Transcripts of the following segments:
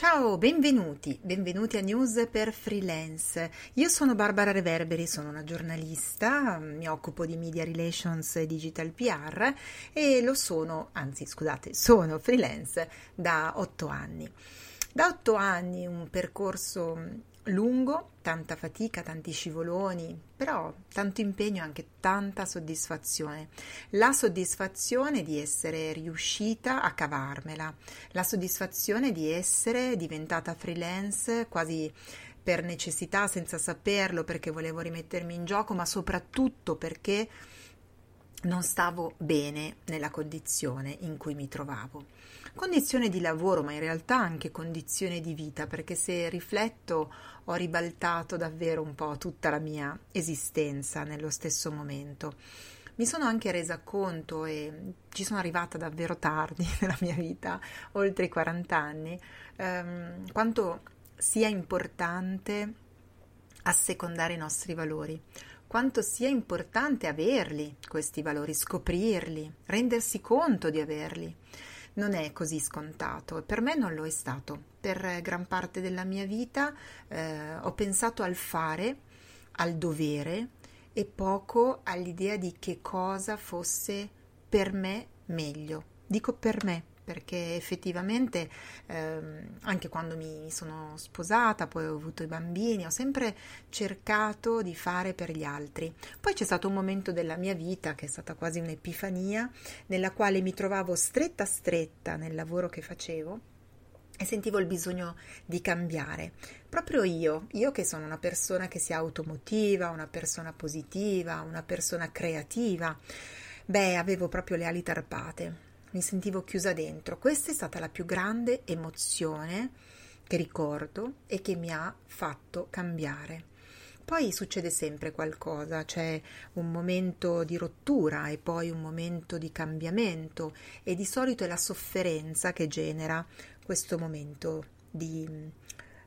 Ciao, benvenuti, benvenuti a News per Freelance. Io sono Barbara Reverberi, sono una giornalista, mi occupo di media relations e digital PR e lo sono, anzi scusate, sono freelance da otto anni. Da otto anni un percorso lungo, tanta fatica, tanti scivoloni, però tanto impegno e anche tanta soddisfazione. La soddisfazione di essere riuscita a cavarmela, la soddisfazione di essere diventata freelance quasi per necessità, senza saperlo, perché volevo rimettermi in gioco, ma soprattutto perché non stavo bene nella condizione in cui mi trovavo. Condizione di lavoro, ma in realtà anche condizione di vita, perché se rifletto ho ribaltato davvero un po' tutta la mia esistenza nello stesso momento. Mi sono anche resa conto e ci sono arrivata davvero tardi nella mia vita, oltre i 40 anni, ehm, quanto sia importante assecondare i nostri valori, quanto sia importante averli, questi valori, scoprirli, rendersi conto di averli. Non è così scontato e per me non lo è stato. Per gran parte della mia vita eh, ho pensato al fare, al dovere e poco all'idea di che cosa fosse per me meglio. Dico per me perché effettivamente ehm, anche quando mi sono sposata, poi ho avuto i bambini, ho sempre cercato di fare per gli altri. Poi c'è stato un momento della mia vita che è stata quasi un'epifania, nella quale mi trovavo stretta stretta nel lavoro che facevo e sentivo il bisogno di cambiare. Proprio io, io che sono una persona che si automotiva, una persona positiva, una persona creativa, beh, avevo proprio le ali tarpate mi sentivo chiusa dentro. Questa è stata la più grande emozione che ricordo e che mi ha fatto cambiare. Poi succede sempre qualcosa, c'è un momento di rottura e poi un momento di cambiamento e di solito è la sofferenza che genera questo momento di,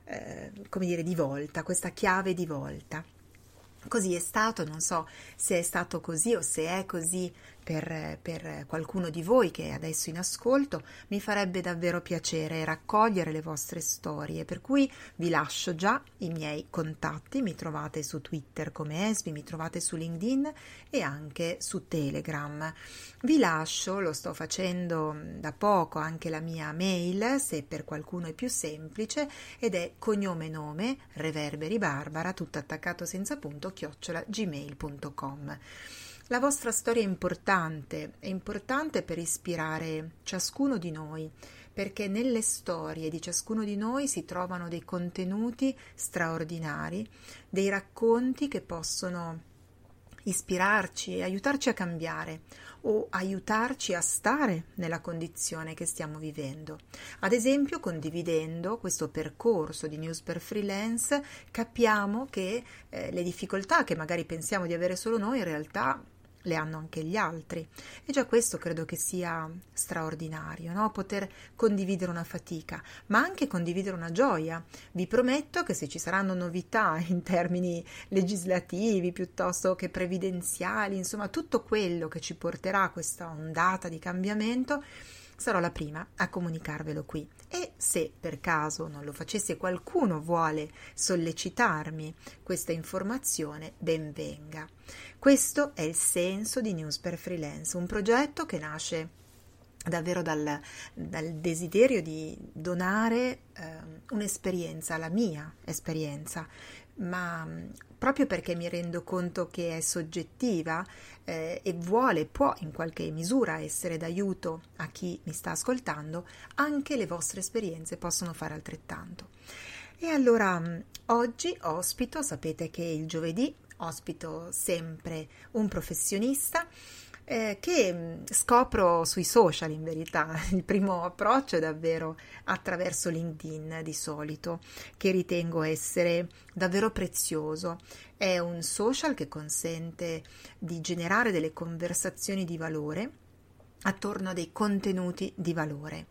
eh, come dire, di volta, questa chiave di volta. Così è stato, non so se è stato così o se è così per, per, qualcuno di voi che è adesso in ascolto, mi farebbe davvero piacere raccogliere le vostre storie, per cui vi lascio già i miei contatti, mi trovate su Twitter come Esbi, mi trovate su LinkedIn e anche su Telegram. Vi lascio, lo sto facendo da poco, anche la mia mail, se per qualcuno è più semplice, ed è cognome nome reverberi barbara, tutto attaccato senza punto, chiocciola gmail.com. La vostra storia è importante, è importante per ispirare ciascuno di noi, perché nelle storie di ciascuno di noi si trovano dei contenuti straordinari, dei racconti che possono ispirarci e aiutarci a cambiare o aiutarci a stare nella condizione che stiamo vivendo. Ad esempio, condividendo questo percorso di News per Freelance, capiamo che eh, le difficoltà che magari pensiamo di avere solo noi in realtà le hanno anche gli altri. E già questo credo che sia straordinario, no? poter condividere una fatica, ma anche condividere una gioia. Vi prometto che se ci saranno novità in termini legislativi piuttosto che previdenziali, insomma tutto quello che ci porterà a questa ondata di cambiamento, sarò la prima a comunicarvelo qui. Se per caso non lo facesse qualcuno vuole sollecitarmi questa informazione, ben venga. Questo è il senso di News per Freelance, un progetto che nasce davvero dal, dal desiderio di donare eh, un'esperienza, la mia esperienza, ma proprio perché mi rendo conto che è soggettiva eh, e vuole, può in qualche misura essere d'aiuto a chi mi sta ascoltando, anche le vostre esperienze possono fare altrettanto. E allora oggi ospito, sapete che il giovedì ospito sempre un professionista eh, che mm, scopro sui social in verità. Il primo approccio è davvero attraverso LinkedIn di solito, che ritengo essere davvero prezioso. È un social che consente di generare delle conversazioni di valore attorno a dei contenuti di valore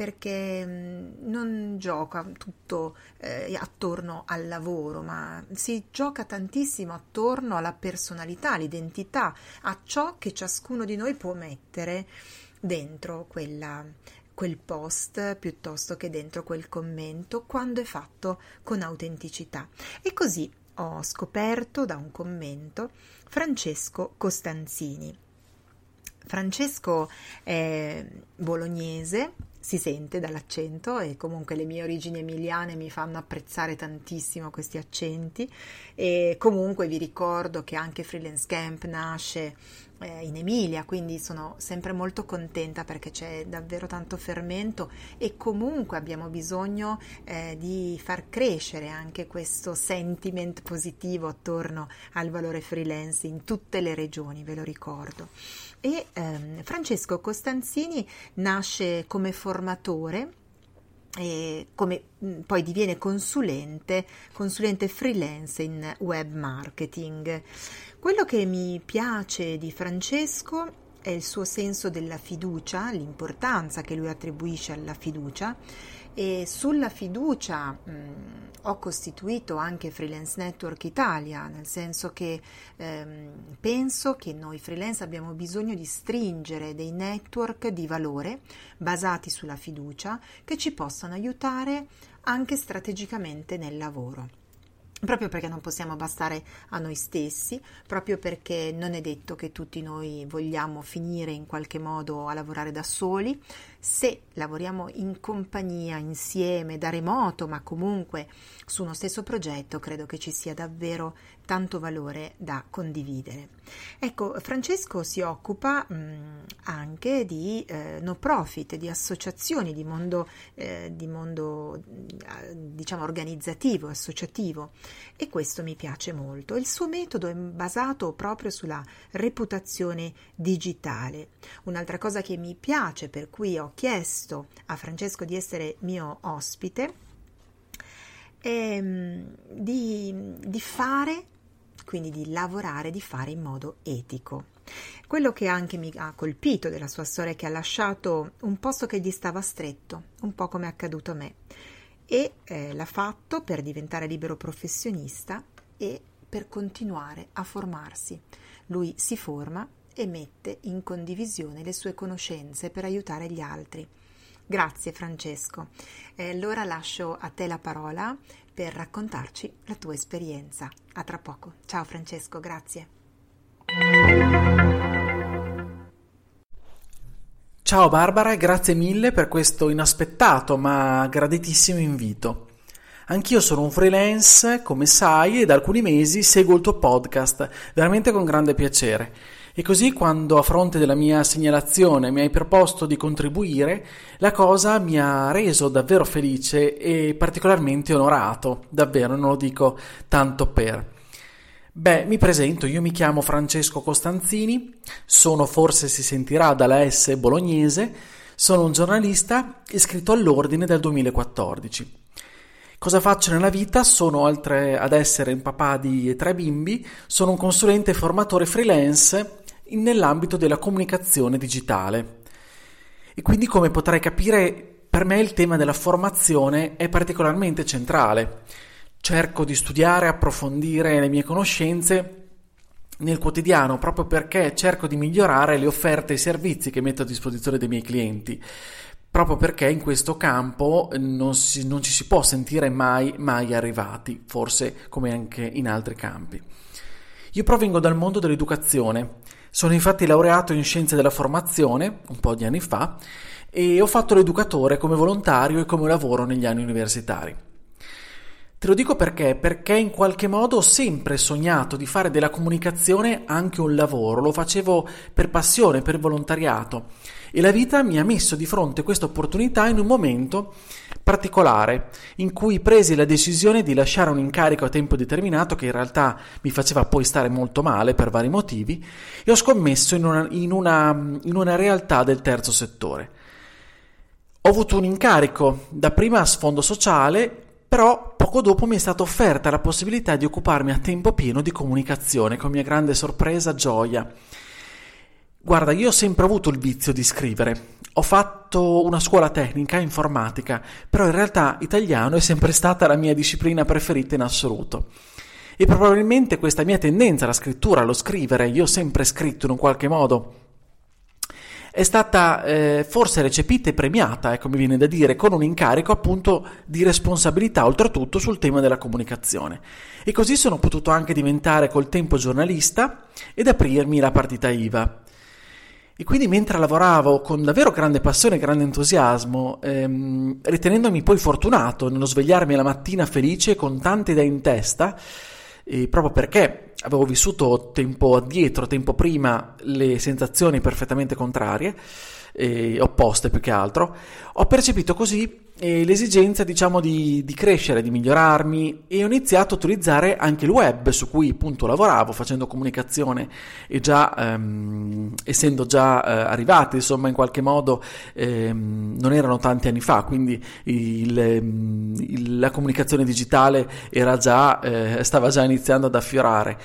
perché mm, non gioca tutto eh, attorno al lavoro, ma si gioca tantissimo attorno alla personalità, all'identità, a ciò che ciascuno di noi può mettere dentro quella, quel post piuttosto che dentro quel commento quando è fatto con autenticità. E così ho scoperto da un commento Francesco Costanzini. Francesco è bolognese, si sente dall'accento e comunque le mie origini emiliane mi fanno apprezzare tantissimo questi accenti. E comunque vi ricordo che anche Freelance Camp nasce eh, in Emilia, quindi sono sempre molto contenta perché c'è davvero tanto fermento e comunque abbiamo bisogno eh, di far crescere anche questo sentiment positivo attorno al valore freelance in tutte le regioni, ve lo ricordo. E ehm, Francesco Costanzini nasce come formatore e come mm, poi diviene consulente, consulente freelance in web marketing. Quello che mi piace di Francesco è il suo senso della fiducia, l'importanza che lui attribuisce alla fiducia e sulla fiducia mh, ho costituito anche Freelance Network Italia, nel senso che ehm, penso che noi freelance abbiamo bisogno di stringere dei network di valore basati sulla fiducia che ci possano aiutare anche strategicamente nel lavoro proprio perché non possiamo bastare a noi stessi, proprio perché non è detto che tutti noi vogliamo finire in qualche modo a lavorare da soli. Se lavoriamo in compagnia, insieme, da remoto, ma comunque su uno stesso progetto, credo che ci sia davvero tanto valore da condividere. Ecco, Francesco si occupa mh, anche di eh, no profit, di associazioni, di mondo, eh, di mondo diciamo organizzativo, associativo e questo mi piace molto. Il suo metodo è basato proprio sulla reputazione digitale. Un'altra cosa che mi piace, per cui ho chiesto a Francesco di essere mio ospite, è di, di fare quindi di lavorare, di fare in modo etico. Quello che anche mi ha colpito della sua storia è che ha lasciato un posto che gli stava stretto, un po' come è accaduto a me, e eh, l'ha fatto per diventare libero professionista e per continuare a formarsi. Lui si forma e mette in condivisione le sue conoscenze per aiutare gli altri. Grazie Francesco. Eh, allora lascio a te la parola per raccontarci la tua esperienza. A tra poco. Ciao Francesco, grazie. Ciao Barbara e grazie mille per questo inaspettato ma graditissimo invito. Anch'io sono un freelance, come sai, e da alcuni mesi seguo il tuo podcast, veramente con grande piacere. E così quando a fronte della mia segnalazione mi hai proposto di contribuire, la cosa mi ha reso davvero felice e particolarmente onorato, davvero, non lo dico tanto per. Beh, mi presento, io mi chiamo Francesco Costanzini, sono forse si sentirà dalla S bolognese, sono un giornalista iscritto all'ordine dal 2014. Cosa faccio nella vita? Sono, oltre ad essere un papà di tre bimbi, sono un consulente e formatore freelance nell'ambito della comunicazione digitale. E quindi, come potrai capire, per me il tema della formazione è particolarmente centrale. Cerco di studiare, approfondire le mie conoscenze nel quotidiano proprio perché cerco di migliorare le offerte e i servizi che metto a disposizione dei miei clienti. Proprio perché in questo campo non, si, non ci si può sentire mai, mai arrivati, forse come anche in altri campi. Io provengo dal mondo dell'educazione sono infatti laureato in scienze della formazione un po' di anni fa e ho fatto l'educatore come volontario e come lavoro negli anni universitari. Te lo dico perché? Perché in qualche modo ho sempre sognato di fare della comunicazione anche un lavoro, lo facevo per passione, per volontariato e la vita mi ha messo di fronte questa opportunità in un momento particolare in cui presi la decisione di lasciare un incarico a tempo determinato che in realtà mi faceva poi stare molto male per vari motivi e ho scommesso in una, in una, in una realtà del terzo settore. Ho avuto un incarico dapprima a sfondo sociale, però poco dopo mi è stata offerta la possibilità di occuparmi a tempo pieno di comunicazione, con mia grande sorpresa, gioia. Guarda, io ho sempre avuto il vizio di scrivere. Ho fatto una scuola tecnica informatica, però in realtà italiano è sempre stata la mia disciplina preferita in assoluto. E probabilmente questa mia tendenza alla scrittura, allo scrivere, io ho sempre scritto in un qualche modo, è stata eh, forse recepita e premiata, ecco mi viene da dire, con un incarico appunto di responsabilità oltretutto sul tema della comunicazione. E così sono potuto anche diventare col tempo giornalista ed aprirmi la partita IVA. E quindi mentre lavoravo con davvero grande passione e grande entusiasmo, ehm, ritenendomi poi fortunato nello svegliarmi la mattina felice con tante idee in testa, eh, proprio perché avevo vissuto tempo addietro, tempo prima, le sensazioni perfettamente contrarie, eh, opposte più che altro, ho percepito così eh, l'esigenza diciamo di, di, crescere, di migliorarmi. E ho iniziato a utilizzare anche il web su cui appunto lavoravo facendo comunicazione e già ehm, essendo già eh, arrivati insomma in qualche modo ehm, non erano tanti anni fa. Quindi il, ehm, il, la comunicazione digitale già, eh, stava già iniziando ad affiorare.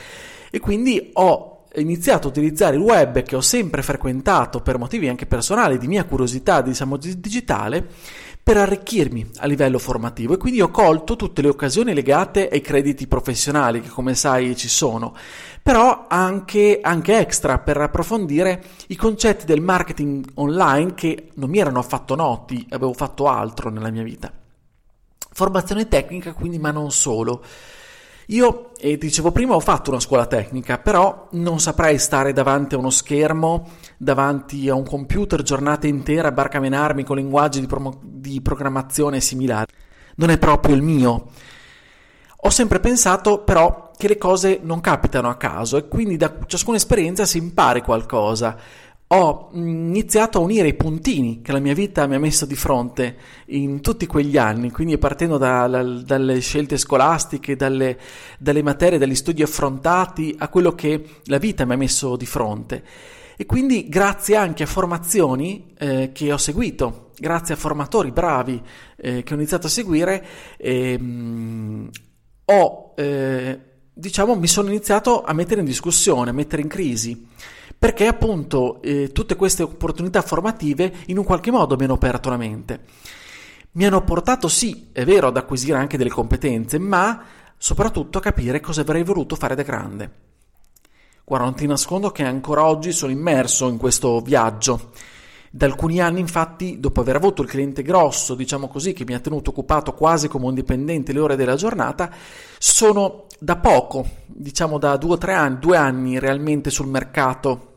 E quindi ho iniziato a utilizzare il web che ho sempre frequentato per motivi anche personali di mia curiosità diciamo digitale per arricchirmi a livello formativo e quindi ho colto tutte le occasioni legate ai crediti professionali che come sai ci sono, però anche, anche extra per approfondire i concetti del marketing online che non mi erano affatto noti, avevo fatto altro nella mia vita. Formazione tecnica quindi, ma non solo. Io, eh, dicevo prima, ho fatto una scuola tecnica, però non saprei stare davanti a uno schermo, davanti a un computer giornate intere a barcamenarmi con linguaggi di, pro- di programmazione similari. Non è proprio il mio. Ho sempre pensato però che le cose non capitano a caso e quindi da ciascuna esperienza si impari qualcosa ho iniziato a unire i puntini che la mia vita mi ha messo di fronte in tutti quegli anni, quindi partendo da, da, dalle scelte scolastiche, dalle, dalle materie, dagli studi affrontati a quello che la vita mi ha messo di fronte. E quindi grazie anche a formazioni eh, che ho seguito, grazie a formatori bravi eh, che ho iniziato a seguire, ehm, ho, eh, diciamo, mi sono iniziato a mettere in discussione, a mettere in crisi perché appunto eh, tutte queste opportunità formative in un qualche modo mi hanno aperto la mente. Mi hanno portato sì, è vero, ad acquisire anche delle competenze, ma soprattutto a capire cosa avrei voluto fare da grande. Guarda, non ti nascondo che ancora oggi sono immerso in questo viaggio. Da alcuni anni, infatti, dopo aver avuto il cliente grosso, diciamo così, che mi ha tenuto occupato quasi come un dipendente le ore della giornata, sono da poco, diciamo da due o tre anni, due anni realmente sul mercato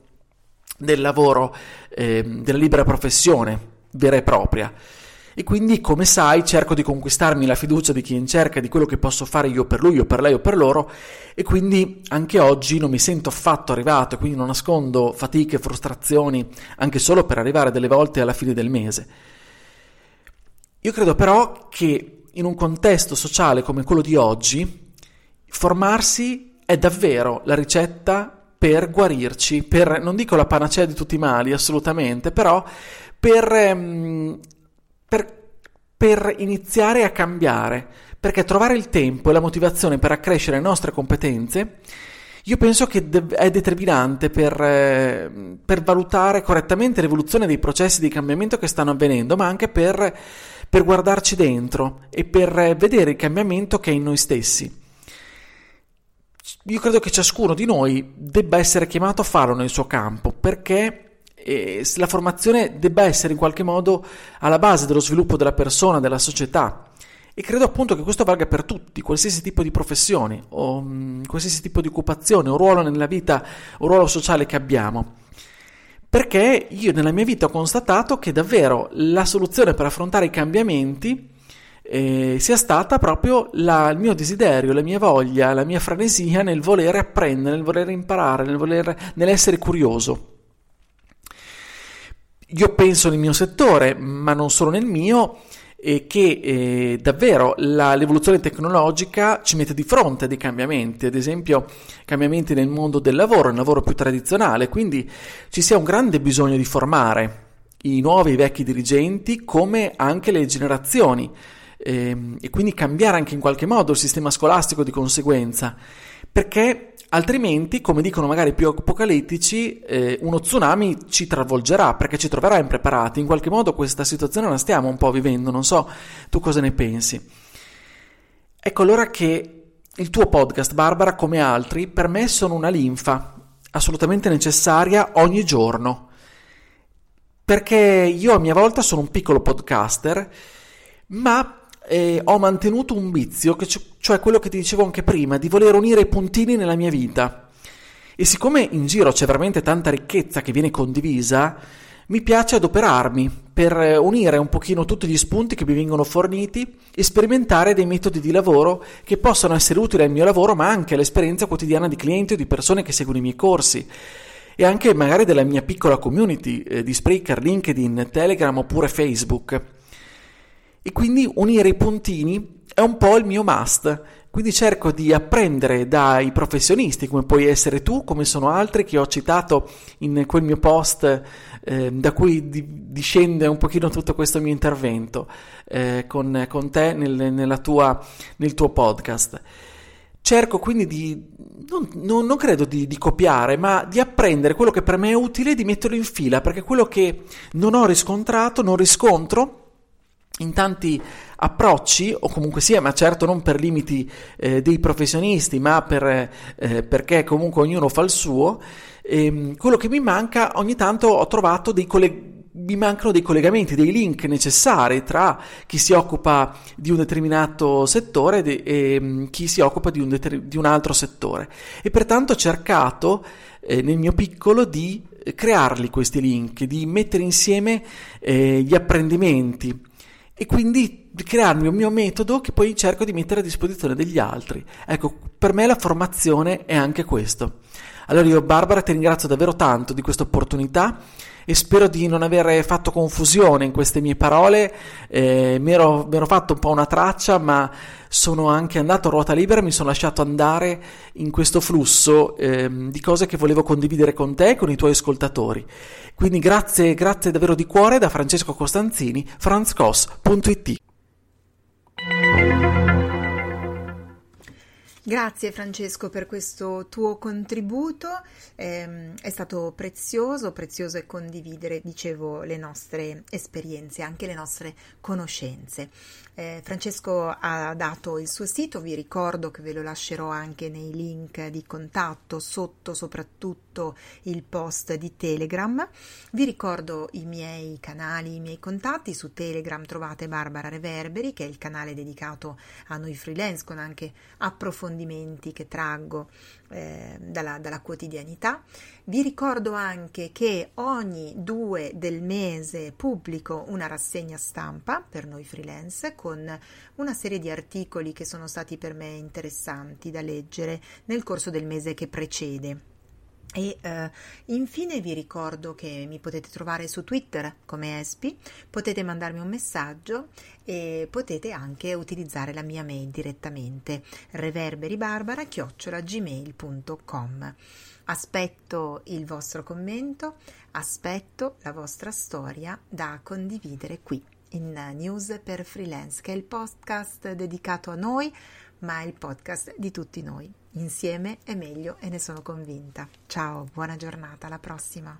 del lavoro, eh, della libera professione vera e propria. E quindi, come sai, cerco di conquistarmi la fiducia di chi è in cerca di quello che posso fare io per lui, io per lei o per loro, e quindi anche oggi non mi sento affatto arrivato, e quindi non nascondo fatiche, frustrazioni, anche solo per arrivare delle volte alla fine del mese. Io credo però che in un contesto sociale come quello di oggi, formarsi è davvero la ricetta per guarirci, per, non dico la panacea di tutti i mali, assolutamente, però per, ehm, per iniziare a cambiare, perché trovare il tempo e la motivazione per accrescere le nostre competenze io penso che è determinante per, eh, per, valutare correttamente l'evoluzione dei processi di cambiamento che stanno avvenendo, ma anche per, per guardarci dentro e per vedere il cambiamento che è in noi stessi. Io credo che ciascuno di noi debba essere chiamato a farlo nel suo campo, perché eh, la formazione debba essere in qualche modo alla base dello sviluppo della persona, della società. E credo appunto che questo valga per tutti, qualsiasi tipo di professione, o mh, mm, qualsiasi tipo di occupazione, o ruolo nella vita, o ruolo sociale che abbiamo. Perché io nella mia vita ho constatato che davvero la soluzione per affrontare i cambiamenti eh, sia stata proprio la, il mio desiderio, la mia voglia, la mia frenesia nel voler apprendere, nel voler imparare, nel voler, nell'essere curioso. Io penso nel mio settore, ma non solo nel mio, eh, che eh, davvero la, l'evoluzione tecnologica ci mette di fronte a dei cambiamenti, ad esempio cambiamenti nel mondo del lavoro, il lavoro più tradizionale, quindi ci sia un grande bisogno di formare i nuovi e i vecchi dirigenti come anche le generazioni e, ehm, e quindi cambiare anche in qualche modo il sistema scolastico di conseguenza, perché altrimenti, come dicono magari più apocalittici, eh, uno tsunami ci travolgerà perché ci troverà impreparati. In qualche modo questa situazione la stiamo un po' vivendo, non so tu cosa ne pensi. Ecco allora che il tuo podcast, Barbara, come altri, per me sono una linfa assolutamente necessaria ogni giorno perché io a mia volta sono un piccolo podcaster, ma eh, ho mantenuto un vizio, c- cioè quello che ti dicevo anche prima, di voler unire i puntini nella mia vita. E siccome in giro c'è veramente tanta ricchezza che viene condivisa, mi piace adoperarmi per unire un pochino tutti gli spunti che mi vengono forniti e sperimentare dei metodi di lavoro che possano essere utili al mio lavoro, ma anche all'esperienza quotidiana di clienti o di persone che seguono i miei corsi e anche magari della mia piccola community eh, di Spreaker, LinkedIn, Telegram oppure Facebook. E quindi unire i puntini è un po' il mio must. Quindi cerco di apprendere dai professionisti, come puoi essere tu, come sono altri che ho citato in quel mio post eh, da cui di, discende un pochino tutto questo mio intervento eh, con, con, te nel, tua, nel tuo podcast. Cerco quindi di, non, non, non credo di, di, copiare, ma di apprendere quello che per me è utile e di metterlo in fila, perché quello che non ho riscontrato, non riscontro in tanti approcci, o comunque sia, ma certo non per limiti eh, dei professionisti, ma per, eh, perché comunque ognuno fa il suo, ehm, quello che mi manca ogni tanto ho trovato dei colleghi mi mancano dei collegamenti, dei link necessari tra chi si occupa di un determinato settore e mm, chi si occupa di un, deter- di un altro settore. E pertanto ho cercato eh, nel mio piccolo di crearli questi link, di mettere insieme eh, gli apprendimenti e quindi di crearmi un mio metodo che poi cerco di mettere a disposizione degli altri. Ecco, per me la formazione è anche questo. Allora io Barbara ti ringrazio davvero tanto di questa opportunità e spero di non aver fatto confusione in queste mie parole, eh, mi, ero, mi, ero, fatto un po' una traccia, ma sono anche andato a ruota libera, mi sono lasciato andare in questo flusso eh, di cose che volevo condividere con te e con i tuoi ascoltatori. Quindi grazie, grazie davvero di cuore da Francesco Costanzini, franzcos.it. Grazie Francesco per questo tuo contributo, eh, è stato prezioso, prezioso è condividere, dicevo, le nostre esperienze, anche le nostre conoscenze. Eh, Francesco ha dato il suo sito, vi ricordo che ve lo lascerò anche nei link di contatto, sotto soprattutto il post di Telegram. Vi ricordo i miei canali, i miei contatti, su Telegram trovate Barbara Reverberi, che è il canale dedicato a noi freelance con anche approfondimenti che traggo eh, dalla, dalla, quotidianità. Vi ricordo anche che ogni due del mese pubblico una rassegna stampa per noi freelance con una serie di articoli che sono stati per me interessanti da leggere nel corso del mese che precede. E eh, infine vi ricordo che mi potete trovare su Twitter come Espi, potete mandarmi un messaggio e potete anche utilizzare la mia mail direttamente reverberibarbara-gmail.com Aspetto il vostro commento, aspetto la vostra storia da condividere qui in News per Freelance, che è il podcast dedicato a noi, ma è il podcast di tutti noi. Insieme è meglio e ne sono convinta. Ciao, buona giornata, alla prossima.